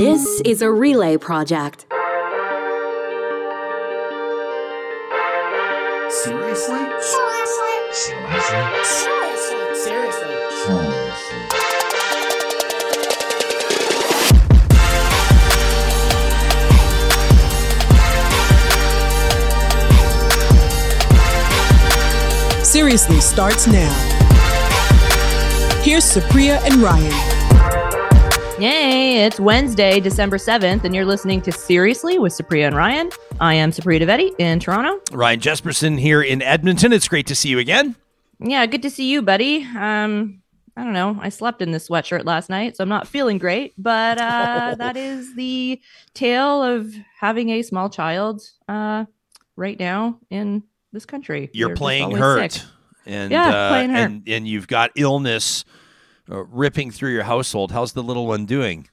This is a relay project. Seriously? Seriously? Seriously? Seriously? Seriously starts now. Here's Supriya and Ryan. Yay, it's Wednesday, December 7th, and you're listening to Seriously with Supriya and Ryan. I am Supriya Dwivedi in Toronto. Ryan Jesperson here in Edmonton. It's great to see you again. Yeah, good to see you, buddy. Um, I don't know. I slept in this sweatshirt last night, so I'm not feeling great, but uh, that is the tale of having a small child uh, right now in this country. You're They're playing hurt, sick. and Yeah, uh, playing hurt. and and you've got illness uh, ripping through your household. How's the little one doing?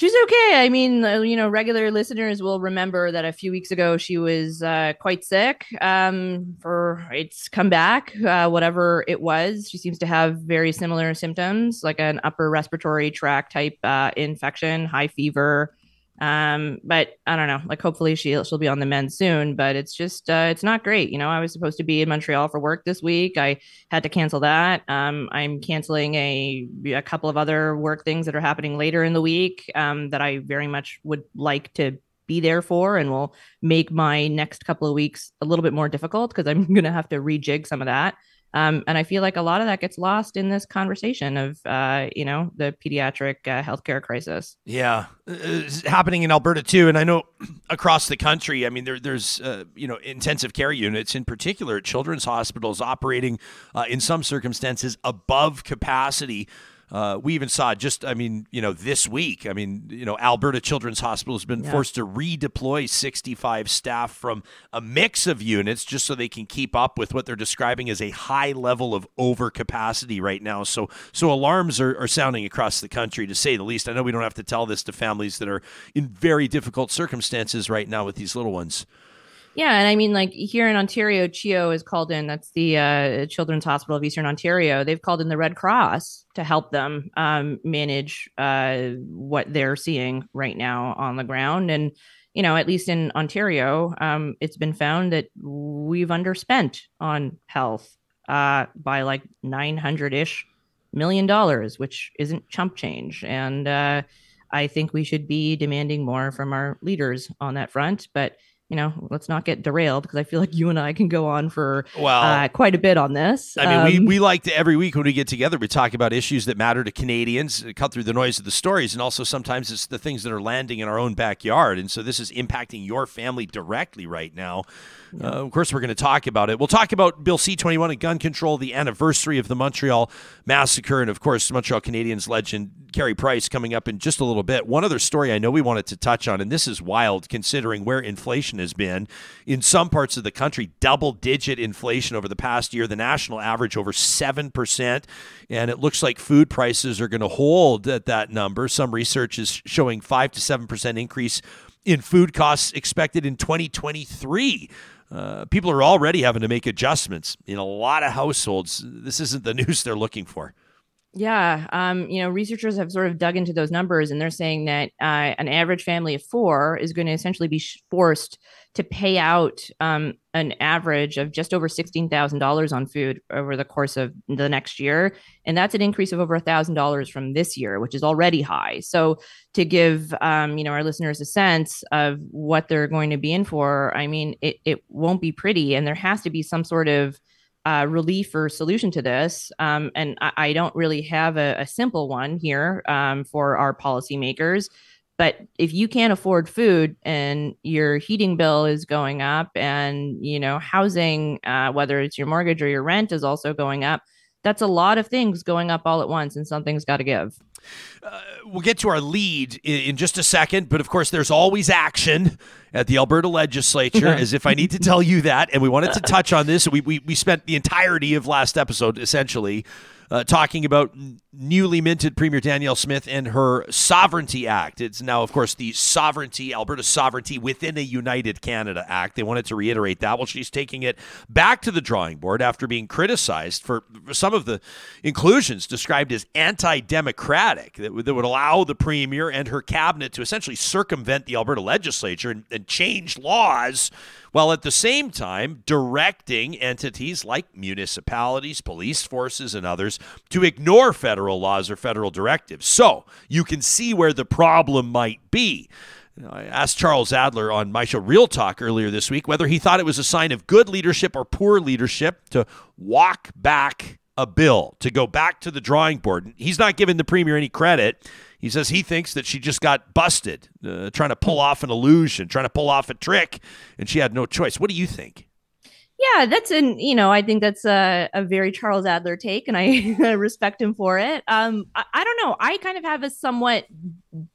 She's okay. I mean, uh, you know, regular listeners will remember that a few weeks ago she was uh, quite sick. Um, for it's come back, uh, whatever it was. She seems to have very similar symptoms, like an upper respiratory tract type uh, infection, high fever. Um, but I don't know. Like, hopefully she'll she'll be on the mend soon. But it's just uh, it's not great. You know, I was supposed to be in Montreal for work this week. I had to cancel that. Um, I'm canceling a a couple of other work things that are happening later in the week um, that I very much would like to be there for, and will make my next couple of weeks a little bit more difficult because I'm going to have to rejig some of that. Um, and I feel like a lot of that gets lost in this conversation of, uh, you know, the pediatric uh, healthcare crisis. Yeah, uh, it's happening in Alberta too, and I know across the country. I mean, there, there's uh, you know intensive care units, in particular children's hospitals, operating uh, in some circumstances above capacity. Uh, we even saw just, I mean, you know, this week. I mean, you know, Alberta Children's Hospital has been Yeah. forced to redeploy 65 staff from a mix of units just so they can keep up with what they're describing as a high level of overcapacity right now. So, so alarms are, are sounding across the country, to say the least. I know we don't have to tell this to families that are in very difficult circumstances right now with these little ones. Yeah, and I mean, like here in Ontario, CHEO is called in. That's the uh, Children's Hospital of Eastern Ontario. They've called in the Red Cross to help them um, manage uh, what they're seeing right now on the ground. And you know, at least in Ontario, um, it's been found that we've underspent on health uh, by like nine hundred ish million dollars, which isn't chump change. And uh, I think we should be demanding more from our leaders on that front, but you know, let's not get derailed because I feel like you and I can go on for Well, uh, quite a bit on this. I mean, Um, we, we like to every week when we get together, we talk about issues that matter to Canadians, uh, cut through the noise of the stories, and also sometimes it's the things that are landing in our own backyard. And so this is impacting your family directly right now. Uh, of course, we're going to talk about it. We'll talk about Bill C 21 and gun control, the anniversary of the Montreal massacre, and of course, Montreal Canadiens legend Carey Price coming up in just a little bit. One other story I know we wanted to touch on, and this is wild considering where inflation has been in some parts of the country, double digit inflation over the past year, the national average over 7%. And it looks like food prices are going to hold at that number. Some research is showing 5 to 7% increase in food costs expected in 2023. Uh, people are already having to make adjustments in a lot of households. This isn't the news they're looking for. Yeah, um, you know, researchers have sort of dug into those numbers, and they're saying that uh, an average family of four is going to essentially be forced to pay out um, an average of just over sixteen thousand dollars on food over the course of the next year, and that's an increase of over thousand dollars from this year, which is already high. So, to give um, you know our listeners a sense of what they're going to be in for, I mean, it it won't be pretty, and there has to be some sort of uh, relief or solution to this. Um, and I, I don't really have a, a simple one here um, for our policymakers. But if you can't afford food and your heating bill is going up, and you know housing, uh, whether it's your mortgage or your rent, is also going up, that's a lot of things going up all at once, and something's got to give. We'll get to our lead in, in just a second, but of course, there's always action at the Alberta legislature, as if I need to tell you that. And we wanted to touch on this. We, we, we spent the entirety of last episode essentially uh, talking about newly minted Premier Danielle Smith and her Sovereignty Act. It's now, of course, the Sovereignty, Alberta Sovereignty within a United Canada Act. They wanted to reiterate that. Well, she's taking it back to the drawing board after being criticized for some of the inclusions described as anti democratic that, would- that would allow the Premier and her cabinet to essentially circumvent the Alberta legislature and, and change laws while at the same time directing entities like municipalities, police forces, and others to ignore federal laws or federal directives. So you can see where the problem might be. I asked Charles Adler on my show Real Talk earlier this week whether he thought it was a sign of good leadership or poor leadership to walk back a bill, to go back to the drawing board. He's not giving the premier any credit. He says he thinks that she just got busted uh, trying to pull off an illusion, trying to pull off a trick, and she had no choice. What do you think? Yeah, that's an you know I think that's a, a very Charles Adler take, and I respect him for it. Um, I, I don't know. I kind of have a somewhat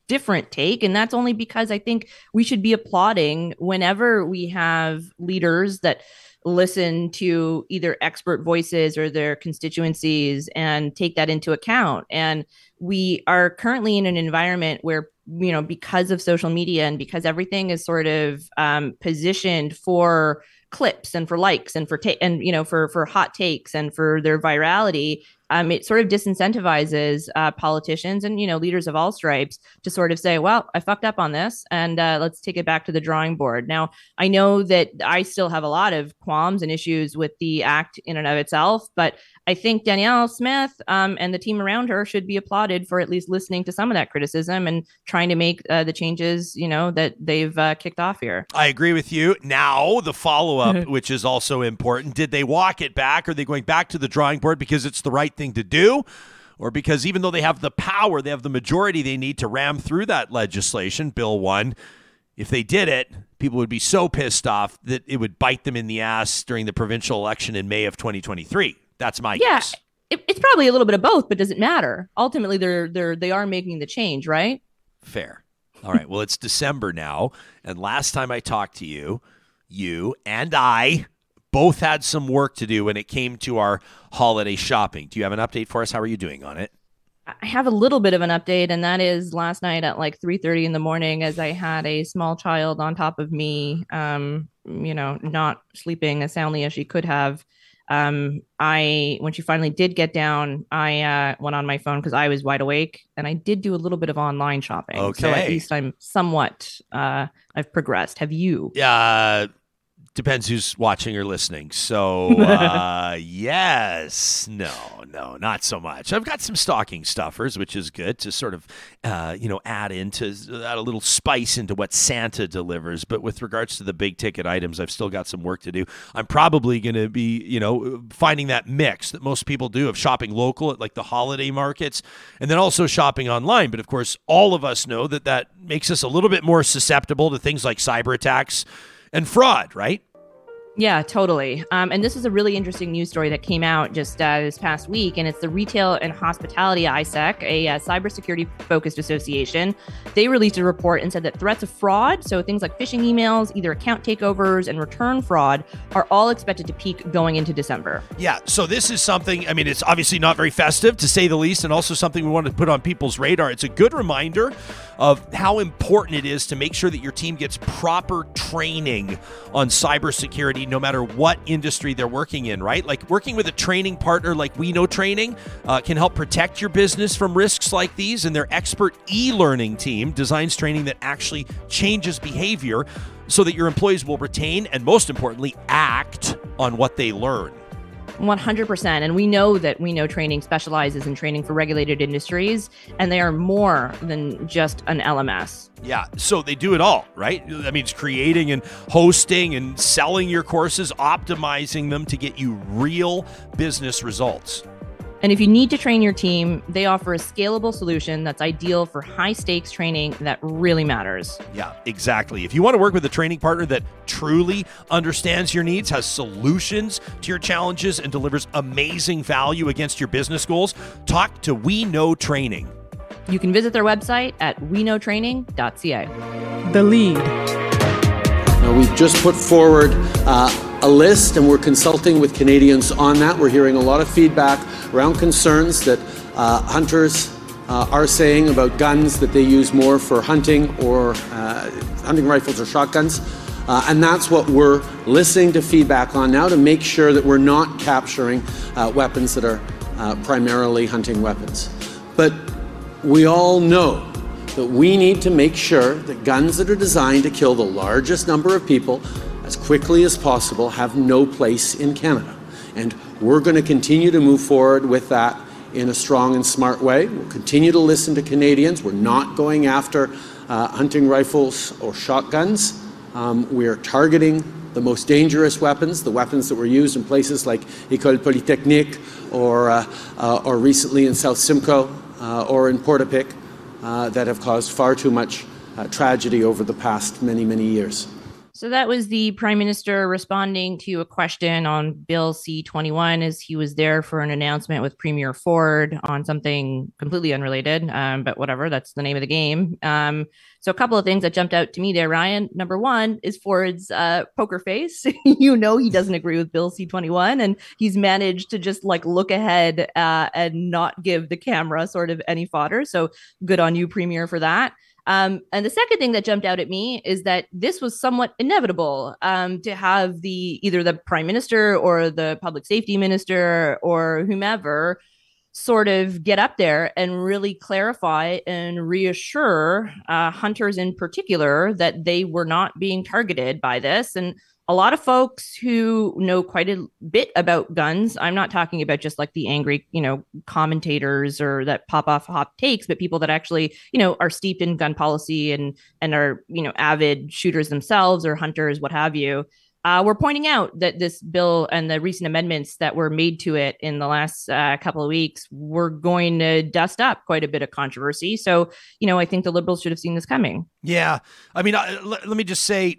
different take, and that's only because I think we should be applauding whenever we have leaders that listen to either expert voices or their constituencies and take that into account. And we are currently in an environment where you know because of social media and because everything is sort of um, positioned for clips and for likes and for ta- and you know for for hot takes and for their virality um, it sort of disincentivizes uh, politicians and you know leaders of all stripes to sort of say well i fucked up on this and uh, let's take it back to the drawing board now i know that i still have a lot of qualms and issues with the act in and of itself but I think Danielle Smith um, and the team around her should be applauded for at least listening to some of that criticism and trying to make uh, the changes, you know, that they've uh, kicked off here. I agree with you. Now, the follow up, which is also important. Did they walk it back? Are they going back to the drawing board because it's the right thing to do? Or because even though they have the power, they have the majority they need to ram through that legislation, Bill 1, if they did it, people would be so pissed off that it would bite them in the ass during the provincial election in May of 2023. That's my Yeah. guess. It, it's probably a little bit of both, but does it matter? Ultimately, they're they're they are making the change, right? Fair. All right. Well, it's December now. And last time I talked to you, you and I both had some work to do when it came to our holiday shopping. Do you have an update for us? How are you doing on it? I have a little bit of an update, and that is last night at like three thirty in the morning, as I had a small child on top of me, um, you know, not sleeping as soundly as she could have. Um, I when she finally did get down, I uh, went on my phone because I was wide awake, and I did do a little bit of online shopping. So Okay. at least I'm somewhat uh, I've progressed. Have you? Uh, depends who's watching or listening. So, uh, yes, no, no, not so much. I've got some stocking stuffers, which is good to sort of, uh, you know, add into add a little spice into what Santa delivers. But with regards to the big ticket items, I've still got some work to do. I'm probably going to be, you know, finding that mix that most people do of shopping local at like the holiday markets and then also shopping online. But of course, all of us know that that makes us a little bit more susceptible to things like cyber attacks and fraud, right? Yeah, totally. Um, and this is a really interesting news story that came out just uh, this past week, and it's the Retail and Hospitality ISAC, a uh, cybersecurity focused association. They released a report and said that threats of fraud, so things like phishing emails, either account takeovers, and return fraud, are all expected to peak going into December. Yeah, so this is something, I mean, it's obviously not very festive to say the least, and also something we want to put on people's radar. It's a good reminder of how important it is to make sure that your team gets proper training on cybersecurity, no matter what industry they're working in, right? Like working with a training partner like We Know Training uh, can help protect your business from risks like these, and their expert e learning team designs training that actually changes behavior so that your employees will retain and, most importantly, act on what they learn. 100%. And we know that we know training specializes in training for regulated industries, and they are more than just an LMS. Yeah, so they do it all, right? That means creating and hosting and selling your courses, optimizing them to get you real business results. And if you need to train your team, they offer a scalable solution that's ideal for high stakes training that really matters. Yeah, exactly. If you want to work with a training partner that truly understands your needs, has solutions to your challenges, and delivers amazing value against your business goals, talk to We Know Training. You can visit their website at weknowtraining.ca. The lead. Now, we've just put forward uh, a list and we're consulting with Canadians on that. We're hearing a lot of feedback around concerns that uh, hunters uh, are saying about guns that they use more for hunting or uh, hunting rifles or shotguns. Uh, and that's what we're listening to feedback on now to make sure that we're not capturing uh, weapons that are uh, primarily hunting weapons. But we all know that we need to make sure that guns that are designed to kill the largest number of people as quickly as possible have no place in Canada. And we're going to continue to move forward with that in a strong and smart way. We'll continue to listen to Canadians. We're not going after uh, hunting rifles or shotguns. Um, we're targeting the most dangerous weapons, the weapons that were used in places like École Polytechnique or, uh, uh, or recently in South Simcoe uh, or in Portapique uh, that have caused far too much uh, tragedy over the past many, many years. So that was the prime minister responding to a question on Bill C 21 as he was there for an announcement with Premier Ford on something completely unrelated. Um, but whatever, that's the name of the game. Um, so a couple of things that jumped out to me there, Ryan. Number one is Ford's uh, poker face. you know he doesn't agree with Bill C 21, and he's managed to just like look ahead uh, and not give the camera sort of any fodder. So good on you, Premier, for that. Um, and the second thing that jumped out at me is that this was somewhat inevitable um, to have the either the prime minister or the public safety minister or whomever sort of get up there and really clarify and reassure uh, hunters in particular that they were not being targeted by this. And a lot of folks who know quite a bit about guns i'm not talking about just like the angry you know commentators or that pop off hot takes but people that actually you know are steeped in gun policy and and are you know avid shooters themselves or hunters what have you uh, we're pointing out that this bill and the recent amendments that were made to it in the last uh, couple of weeks were going to dust up quite a bit of controversy. So, you know, I think the liberals should have seen this coming. Yeah. I mean, I, let, let me just say,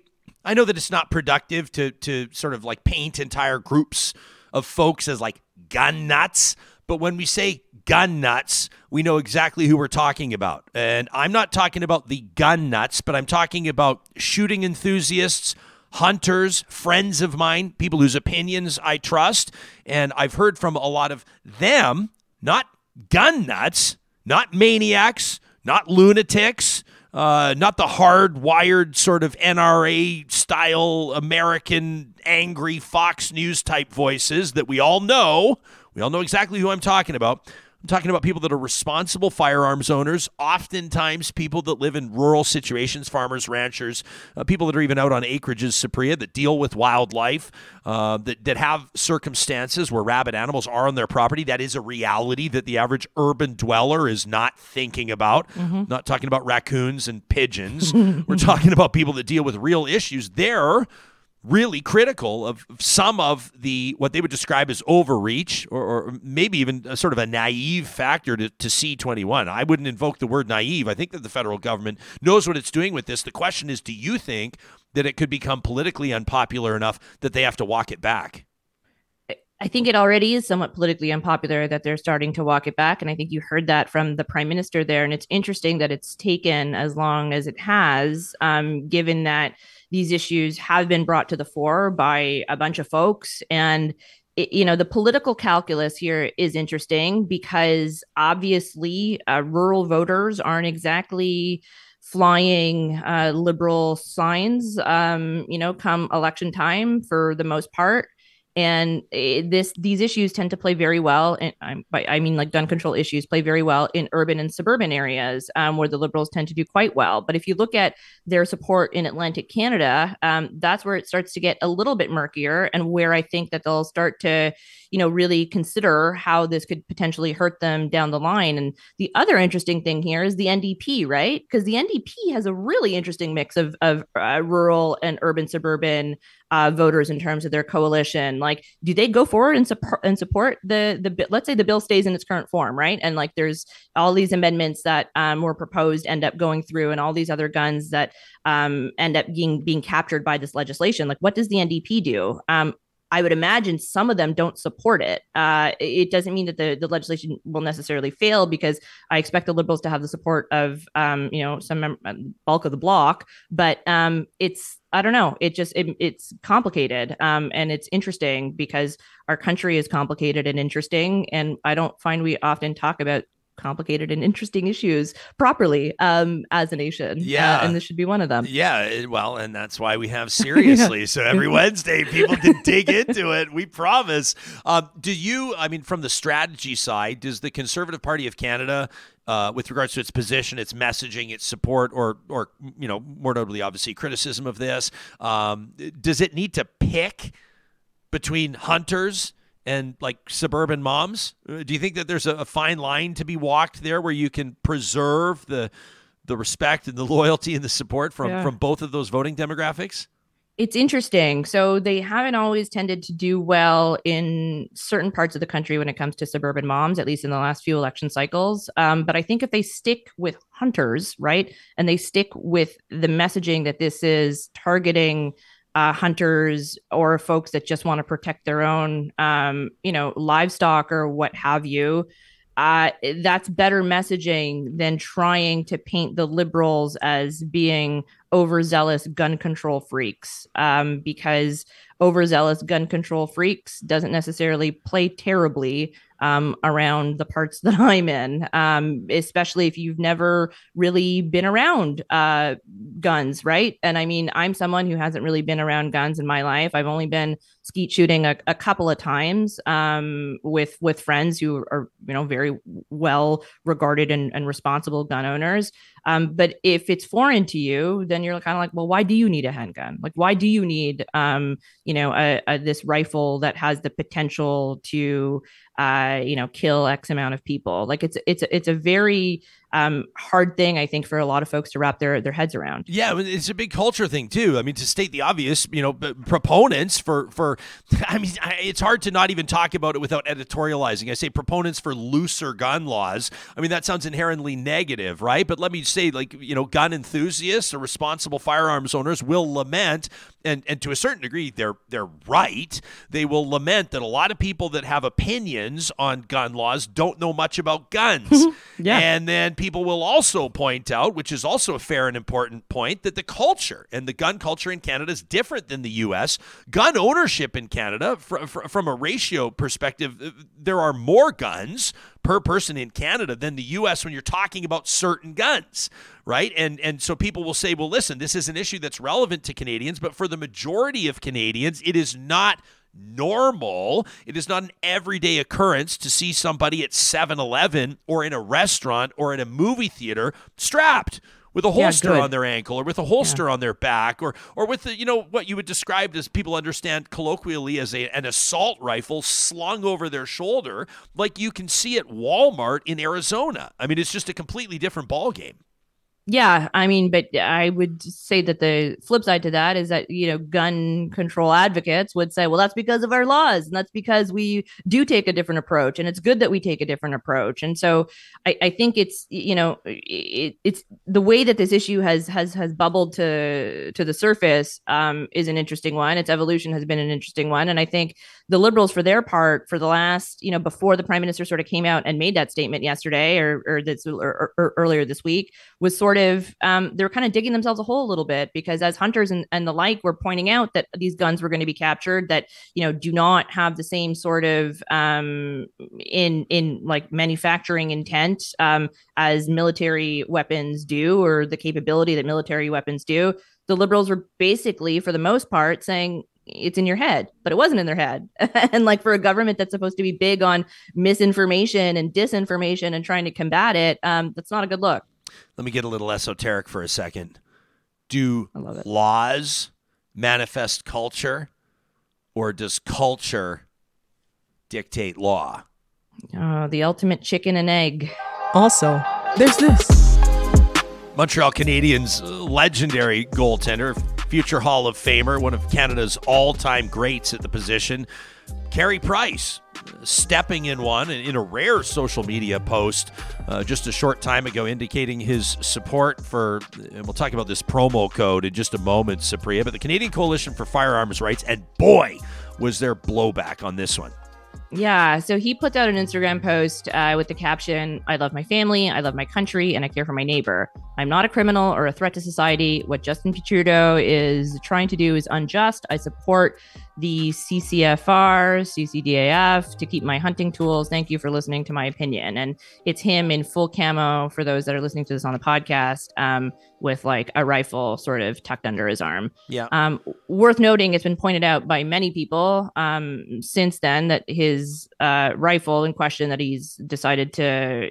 I know that it's not productive to to sort of like paint entire groups of folks as like gun nuts, but when we say gun nuts, we know exactly who we're talking about. And I'm not talking about the gun nuts, but I'm talking about shooting enthusiasts, hunters, friends of mine, people whose opinions I trust, and I've heard from a lot of them, not gun nuts, not maniacs, not lunatics, uh, not the hard-wired sort of NRA style American angry Fox News type voices that we all know. We all know exactly who I'm talking about. I'm talking about people that are responsible firearms owners, oftentimes people that live in rural situations, farmers, ranchers, uh, people that are even out on acreages, Supriya, that deal with wildlife, uh, that, that have circumstances where rabid animals are on their property. That is a reality that the average urban dweller is not thinking about. Mm-hmm. Not talking about raccoons and pigeons. We're talking about people that deal with real issues. They're really critical of some of the what they would describe as overreach or, or maybe even a sort of a naive factor to, to C21. I wouldn't invoke the word naive. I think that the federal government knows what it's doing with this. The question is, do you think that it could become politically unpopular enough that they have to walk it back? I think it already is somewhat politically unpopular that they're starting to walk it back. And I think you heard that from the prime minister there. And it's interesting that it's taken as long as it has, um, given that these issues have been brought to the fore by a bunch of folks. And you know the political calculus here is interesting because obviously uh, rural voters aren't exactly flying uh, liberal signs um, you know come election time for the most part and eh, this these issues tend to play very well and I mean like gun control issues play very well in urban and suburban areas um, where the liberals tend to do quite well. But if you look at their support in atlantic canada um, that's where it starts to get a little bit murkier and where i think that they'll start to you know really consider how this could potentially hurt them down the line. And the other interesting thing here is the ndp right? Because the ndp has a really interesting mix of, of uh, rural and urban suburban uh, voters in terms of their coalition. Like do they go forward and support and support the the let's say the bill stays in its current form right? And like there's all these amendments that um, were proposed end up going through and all these other guns that um, end up being being captured by this legislation. Like what does the ndp do? Um, I would imagine some of them don't support it. Uh, it doesn't mean that the, the legislation will necessarily fail because I expect the liberals to have the support of um, you know some mem- um, bulk of the bloc, but um, it's I don't know. It just it, it's complicated um, and it's interesting because our country is complicated and interesting, and I don't find we often talk about complicated and interesting issues properly um, as a nation. Uh, Yeah. uh, and this should be one of them. Yeah, well, and that's why we have seriously. So every Wednesday, people can dig into it. We promise. Um, do you? I mean, from the strategy side, does the Conservative Party of Canada, uh, with regards to its position, its messaging, its support, or, or you know, more notably, obviously, criticism of this, um, does it need to pick between hunters? And like suburban moms, Uh, do you think that there's a, a fine line to be walked there, where you can preserve the the respect and the loyalty and the support from Yeah. from both of those voting demographics? It's interesting. So they haven't always tended to do well in certain parts of the country when it comes to suburban moms, at least in the last few election cycles. Um, but I think if they stick with hunters, right, and they stick with the messaging that this is targeting uh, hunters or folks that just want to protect their own, um, you know, livestock or what have you, uh, that's better messaging than trying to paint the liberals as being overzealous gun control freaks um, because overzealous gun control freaks doesn't necessarily play terribly um, around the parts that I'm in, um, especially if you've never really been around uh, guns, right? And I mean, I'm someone who hasn't really been around guns in my life. I've only been skeet shooting a, a couple of times um, with with friends who are you know very well regarded and, and responsible gun owners. Um, but if it's foreign to you, then you're kind of like, well, why do you need a handgun? Like, why do you need, um, you know, a, a, this rifle that has the potential to, uh, you know, kill X amount of people? Like, it's it's it's a very um, hard thing, I think, for a lot of folks to wrap their their heads around. Yeah, it's a big culture thing too. I mean, to state the obvious, you know, proponents for for, I mean, it's hard to not even talk about it without editorializing. I say proponents for looser gun laws. I mean, that sounds inherently negative, right? But let me say, like, you know, gun enthusiasts or responsible firearms owners will lament, and and to a certain degree, they're they're right. They will lament that a lot of people that have opinions on gun laws don't know much about guns. Yeah. And then people will also point out, which is also a fair and important point, that the culture and the gun culture in Canada is different than the U.S. Gun ownership in Canada, fr- fr- from a ratio perspective, uh, there are more guns per person in Canada than the U.S. when you're talking about certain guns, right? And and so people will say, well, listen, this is an issue that's relevant to Canadians, but for the majority of Canadians, it is not normal. It is not an everyday occurrence to see somebody at 7 Eleven or in a restaurant or in a movie theater strapped with a holster good. on their ankle or with a holster on their back or or with the, you know what you would describe as people understand colloquially as a, an assault rifle slung over their shoulder like you can see at Walmart in Arizona. I mean it's just a completely different ball game. Yeah, I mean, but I would say that the flip side to that is that you know gun control advocates would say, well, that's because of our laws, and that's because we do take a different approach, and it's good that we take a different approach. And so, I, I think it's you know it, it's the way that this issue has has has bubbled to to the surface um, is an interesting one. Its evolution has been an interesting one, and I think the liberals, for their part, for the last you know before the prime minister sort of came out and made that statement yesterday or or this or, or earlier this week was sort of um, they were kind of digging themselves a hole a little bit because as hunters and, and the like were pointing out that these guns were going to be captured that you know do not have the same sort of um, in in like manufacturing intent um, as military weapons do or the capability that military weapons do the liberals were basically for the most part saying it's in your head, but it wasn't in their head. and like for a government that's supposed to be big on misinformation and disinformation and trying to combat it, um, that's not a good look. Let me get a little esoteric for a second. Do I love it. laws manifest culture or does culture dictate law? Uh, the ultimate chicken and egg. Also, there's this. Montreal Canadiens uh, legendary goaltender, future Hall of Famer, one of Canada's all-time greats at the position, Carey Price, stepping in one in a rare social media post uh, just a short time ago, indicating his support for. And we'll talk about this promo code in just a moment, Supriya. But the Canadian Coalition for Firearms Rights, and boy. was their blowback on this one? Yeah. So he puts out an Instagram post uh, with the caption I love my family, I love my country, and I care for my neighbor. I'm not a criminal or a threat to society. What Justin Trudeau is trying to do is unjust. I support the CCFR, CCDAF to keep my hunting tools. Thank you for listening to my opinion. And it's him in full camo for those that are listening to this on the podcast um, with like a rifle sort of tucked under his arm. Yeah. Um, worth noting, it's been pointed out by many people um, since then that his uh, rifle in question that he's decided to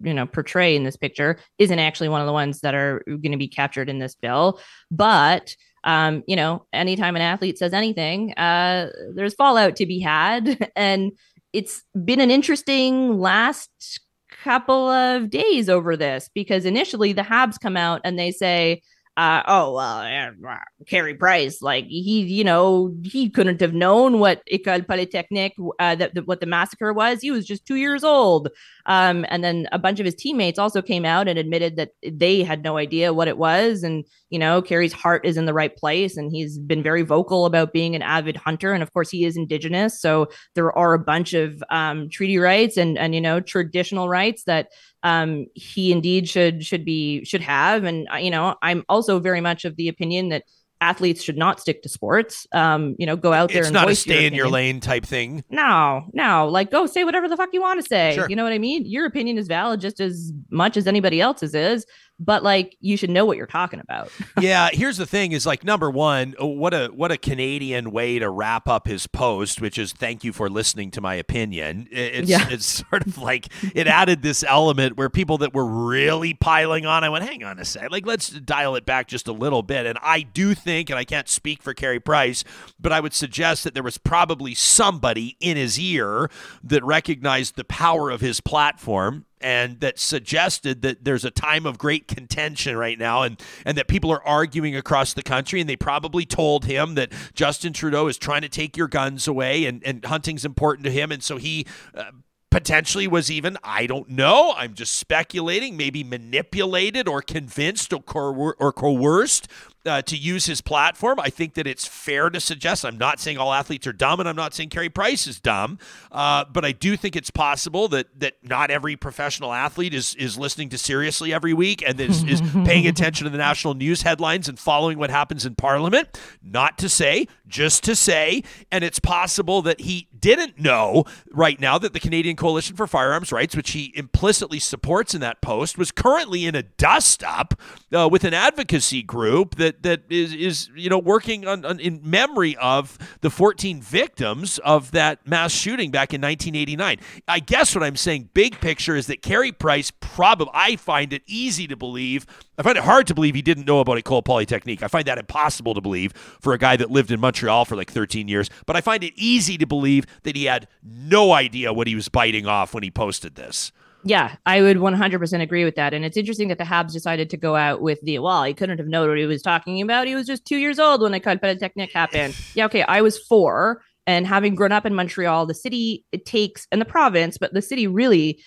you know portray in this picture isn't actually one of the ones that are going to be captured in this bill but um, you know, anytime an athlete says anything, uh, there's fallout to be had. And it's been an interesting last couple of days over this because initially the Habs come out and they say, uh, oh well, uh, Carey Price, like he, you know, he couldn't have known what École Polytechnique, uh, that, what the massacre was. He was just two years old. Um, and then a bunch of his teammates also came out and admitted that they had no idea what it was. And you know, Carey's heart is in the right place, and he's been very vocal about being an avid hunter. And of course, he is Indigenous, so there are a bunch of um, treaty rights and and you know traditional rights that um, he indeed should should be should have. And uh, you know, I'm also very much of the opinion that athletes should not stick to sports. Um, you know, go out there. It's and not a stay your in your lane type thing. No, no, like go say whatever the fuck you want to say. Sure. You know what I mean? Your opinion is valid just as much as anybody else's is, but like you should know what you're talking about. yeah, here's the thing: is like number 1, what a what a Canadian way to wrap up his post, which is "Thank you for listening to my opinion." It's Yeah. it's sort of like it added this element where people that were really piling on, I went, "Hang on a sec, like let's dial it back just a little bit." And I do think, and I can't speak for Carey Price, but I would suggest that there was probably somebody in his ear that recognized the power of his platform and that suggested that there's a time of great contention right now and and that people are arguing across the country. And they probably told him that Justin Trudeau is trying to take your guns away and and hunting's important to him. And so he uh, potentially was even I don't know I'm just speculating maybe manipulated or convinced or, coer- or coerced uh, to use his platform. I think that it's fair to suggest. I'm not saying all athletes are dumb, and I'm not saying Carey Price is dumb, uh, but I do think it's possible that that not every professional athlete is is listening to seriously every week and is, is paying attention to the national news headlines and following what happens in Parliament. Not to say, just to say, and it's possible that he didn't know right now that the Canadian Coalition for Firearms Rights, which he implicitly supports in that post, was currently in a dust up uh, with an advocacy group that that is is you know working on, on in memory of the 14 victims of that mass shooting back in 1989. I guess what I'm saying, big picture, is that Carey Price probably I find it easy to believe. I find it hard to believe he didn't know about Ecole Polytechnique. I find that impossible to believe for a guy that lived in Montreal for like 13 years. But I find it easy to believe that he had no idea what he was biting off when he posted this. Yeah, I would 100% agree with that. And it's interesting that the Habs decided to go out with the, well, he couldn't have known what he was talking about. He was just two years old when the Polytechnique happened. yeah, okay, I was four. And having grown up in Montreal, the city, it takes, and the province, but the city really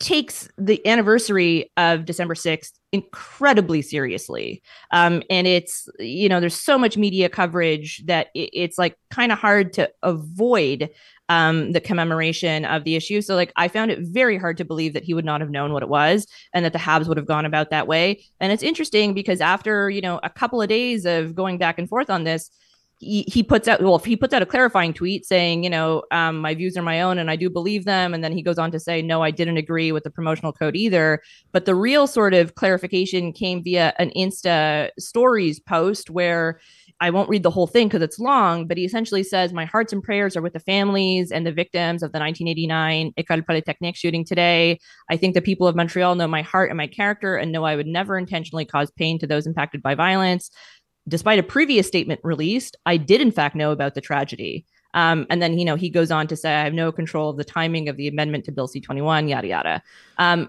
takes the anniversary of December 6th incredibly seriously. Um, and it's, you know, there's so much media coverage that it, it's like kind of hard to avoid um, the commemoration of the issue. So, like, I found it very hard to believe that he would not have known what it was and that the Habs would have gone about that way. And it's interesting because after, you know, a couple of days of going back and forth on this, he, puts out well he puts out a clarifying tweet saying you know um, my views are my own and i do believe them and then he goes on to say no i didn't agree with the promotional code either but the real sort of clarification came via an insta stories post where I won't read the whole thing because it's long, but he essentially says, My hearts and prayers are with the families and the victims of the 1989 École Polytechnique shooting today. I think the people of Montreal know my heart and my character and know I would never intentionally cause pain to those impacted by violence. Despite a previous statement released, I did in fact know about the tragedy. Um, and then, you know, he goes on to say, I have no control of the timing of the amendment to Bill C 21, yada, yada. Um,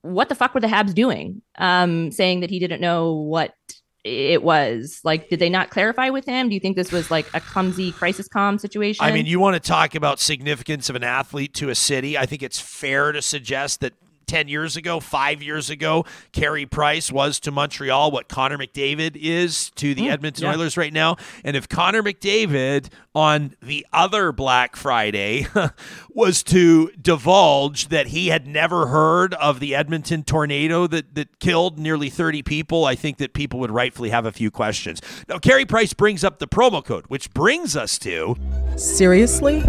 what the fuck were the Habs doing? Um, saying that he didn't know what it was like did they not clarify with him do you think this was like a clumsy crisis calm situation I mean, you want to talk about significance of an athlete to a city. I think it's fair to suggest that 10 years ago, five years ago, Carey Price was to Montreal what Connor McDavid is to the mm, Edmonton yeah. Oilers right now. And if Connor McDavid on the other Black Friday was to divulge that he had never heard of the Edmonton tornado that, that killed nearly 30 people, I think that people would rightfully have a few questions. Now, Carey Price brings up the promo code, which brings us to. Seriously?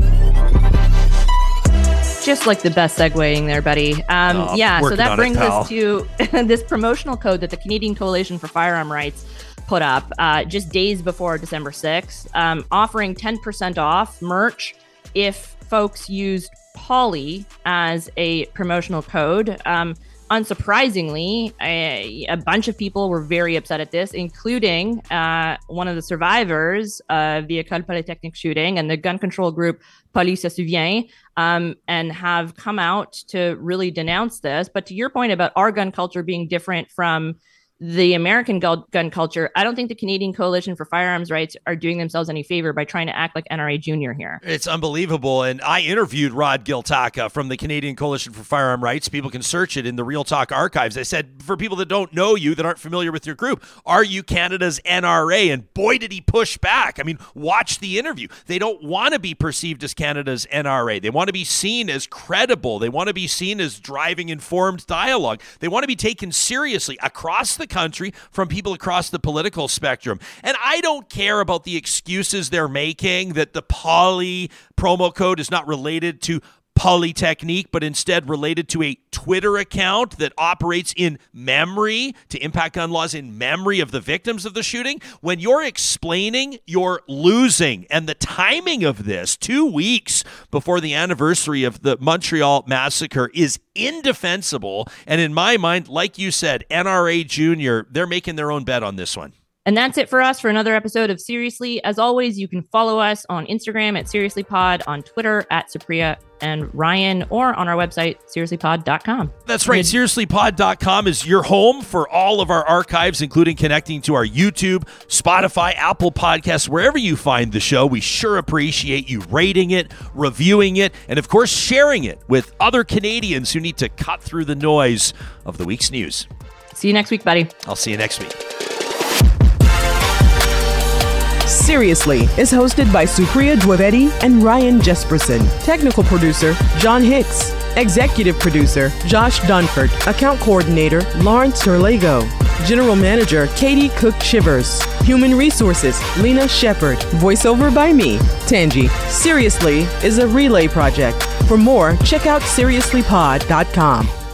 Just like the best segueing there, buddy. Um, oh, yeah, so that brings it, us to this promotional code that the Canadian Coalition for Firearm Rights put up uh, just days before December 6th, um, offering 10% off merch if folks used Polly as a promotional code. Um, unsurprisingly, a, a, bunch of people were very upset at this, including uh, one of the survivors of the École Polytechnique shooting and the gun control group Poly se um, and have come out to really denounce this. But to your point about our gun culture being different from the American gun culture, I don't think the Canadian Coalition for Firearms Rights are doing themselves any favor by trying to act like NRA Junior here. It's unbelievable. And I interviewed Rod Giltaca from the Canadian Coalition for Firearm Rights. People can search it in the Real Talk archives. I said, for people that don't know you, that aren't familiar with your group, are you Canada's NRA? And boy, did he push back. I mean, watch the interview. They don't want to be perceived as Canada's NRA. They want to be seen as credible. They want to be seen as driving informed dialogue. They want to be taken seriously across the country from people across the political spectrum. And I don't care about the excuses they're making that the poly promo code is not related to Polytechnique, but instead related to a Twitter account that operates in memory to impact gun laws in memory of the victims of the shooting. When you're explaining, you're losing. And the timing of this, two weeks before the anniversary of the Montreal massacre, is indefensible. And in my mind, like you said, NRA Junior, they're making their own bet on this one. And that's it for us for another episode of Seriously. As always, you can follow us on Instagram at SeriouslyPod, on Twitter at Supriya and Ryan, or on our website, seriouslypod.com. That's right. Seriouslypod.com is your home for all of our archives, including connecting to our YouTube, Spotify, Apple Podcasts, wherever you find the show. We sure appreciate you rating it, reviewing it, and of course, sharing it with other Canadians who need to cut through the noise of the week's news. See you next week, buddy. I'll see you next week. Seriously is hosted by Supriya Dwivedi and Ryan Jesperson. Technical producer, John Hicks. Executive producer, Josh Dunford. Account coordinator, Lawrence Terlego. General Manager, Katie Cook Shivers. Human Resources, Lena Shepard. Voiceover by me, Tangi. Seriously is a relay project. For more, check out seriouslypod.com.